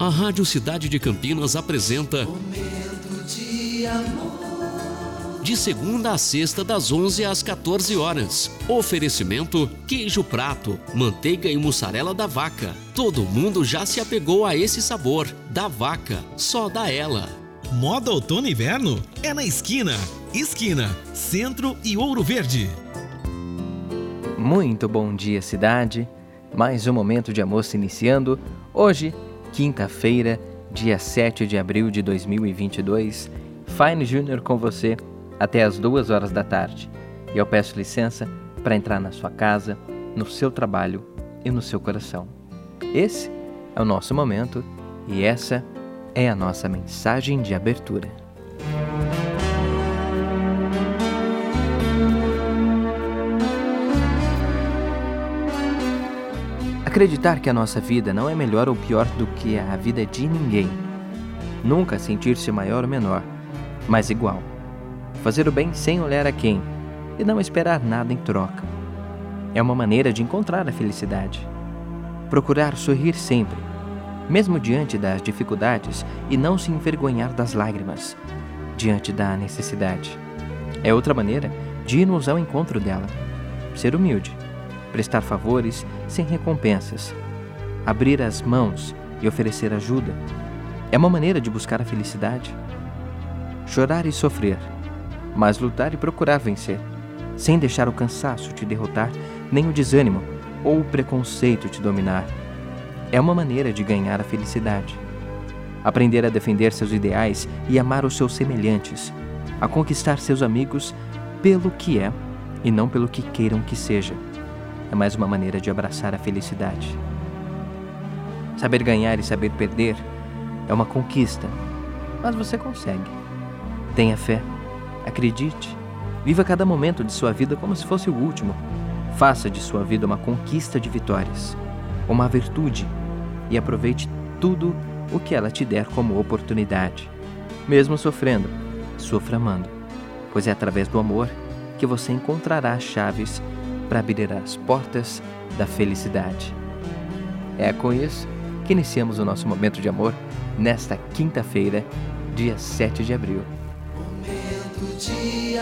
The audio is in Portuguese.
A Rádio Cidade de Campinas apresenta Momento de amor. De segunda a sexta, das 11 às 14 horas. Oferecimento: queijo prato, manteiga e mussarela da vaca. Todo mundo já se apegou a esse sabor. Da vaca, só da ela. Moda outono e inverno é na esquina. Esquina, Centro e Ouro Verde. Muito bom dia, cidade. Mais um momento de amor se iniciando. Hoje, quinta-feira, dia 7 de abril de 2022. Fine Júnior com você até as duas horas da tarde. E eu peço licença para entrar na sua casa, no seu trabalho e no seu coração. Esse é o nosso momento e essa é a nossa mensagem de abertura. Acreditar que a nossa vida não é melhor ou pior do que a vida de ninguém. Nunca sentir-se maior ou menor, mas igual. Fazer o bem sem olhar a quem e não esperar nada em troca. É uma maneira de encontrar a felicidade. Procurar sorrir sempre, mesmo diante das dificuldades, e não se envergonhar das lágrimas, diante da necessidade. É outra maneira de irmos ao encontro dela. Ser humilde prestar favores sem recompensas, abrir as mãos e oferecer ajuda. É uma maneira de buscar a felicidade. Chorar e sofrer, mas lutar e procurar vencer, sem deixar o cansaço te derrotar, nem o desânimo ou o preconceito te dominar. É uma maneira de ganhar a felicidade. Aprender a defender seus ideais e amar os seus semelhantes, a conquistar seus amigos pelo que é e não pelo que queiram que seja é mais uma maneira de abraçar a felicidade. Saber ganhar e saber perder é uma conquista, mas você consegue. Tenha fé, acredite, viva cada momento de sua vida como se fosse o último. Faça de sua vida uma conquista de vitórias, uma virtude e aproveite tudo o que ela te der como oportunidade. Mesmo sofrendo, sofra amando, pois é através do amor que você encontrará as chaves para abrir as portas da felicidade. É com isso que iniciamos o nosso momento de amor nesta quinta-feira, dia 7 de abril. Momento de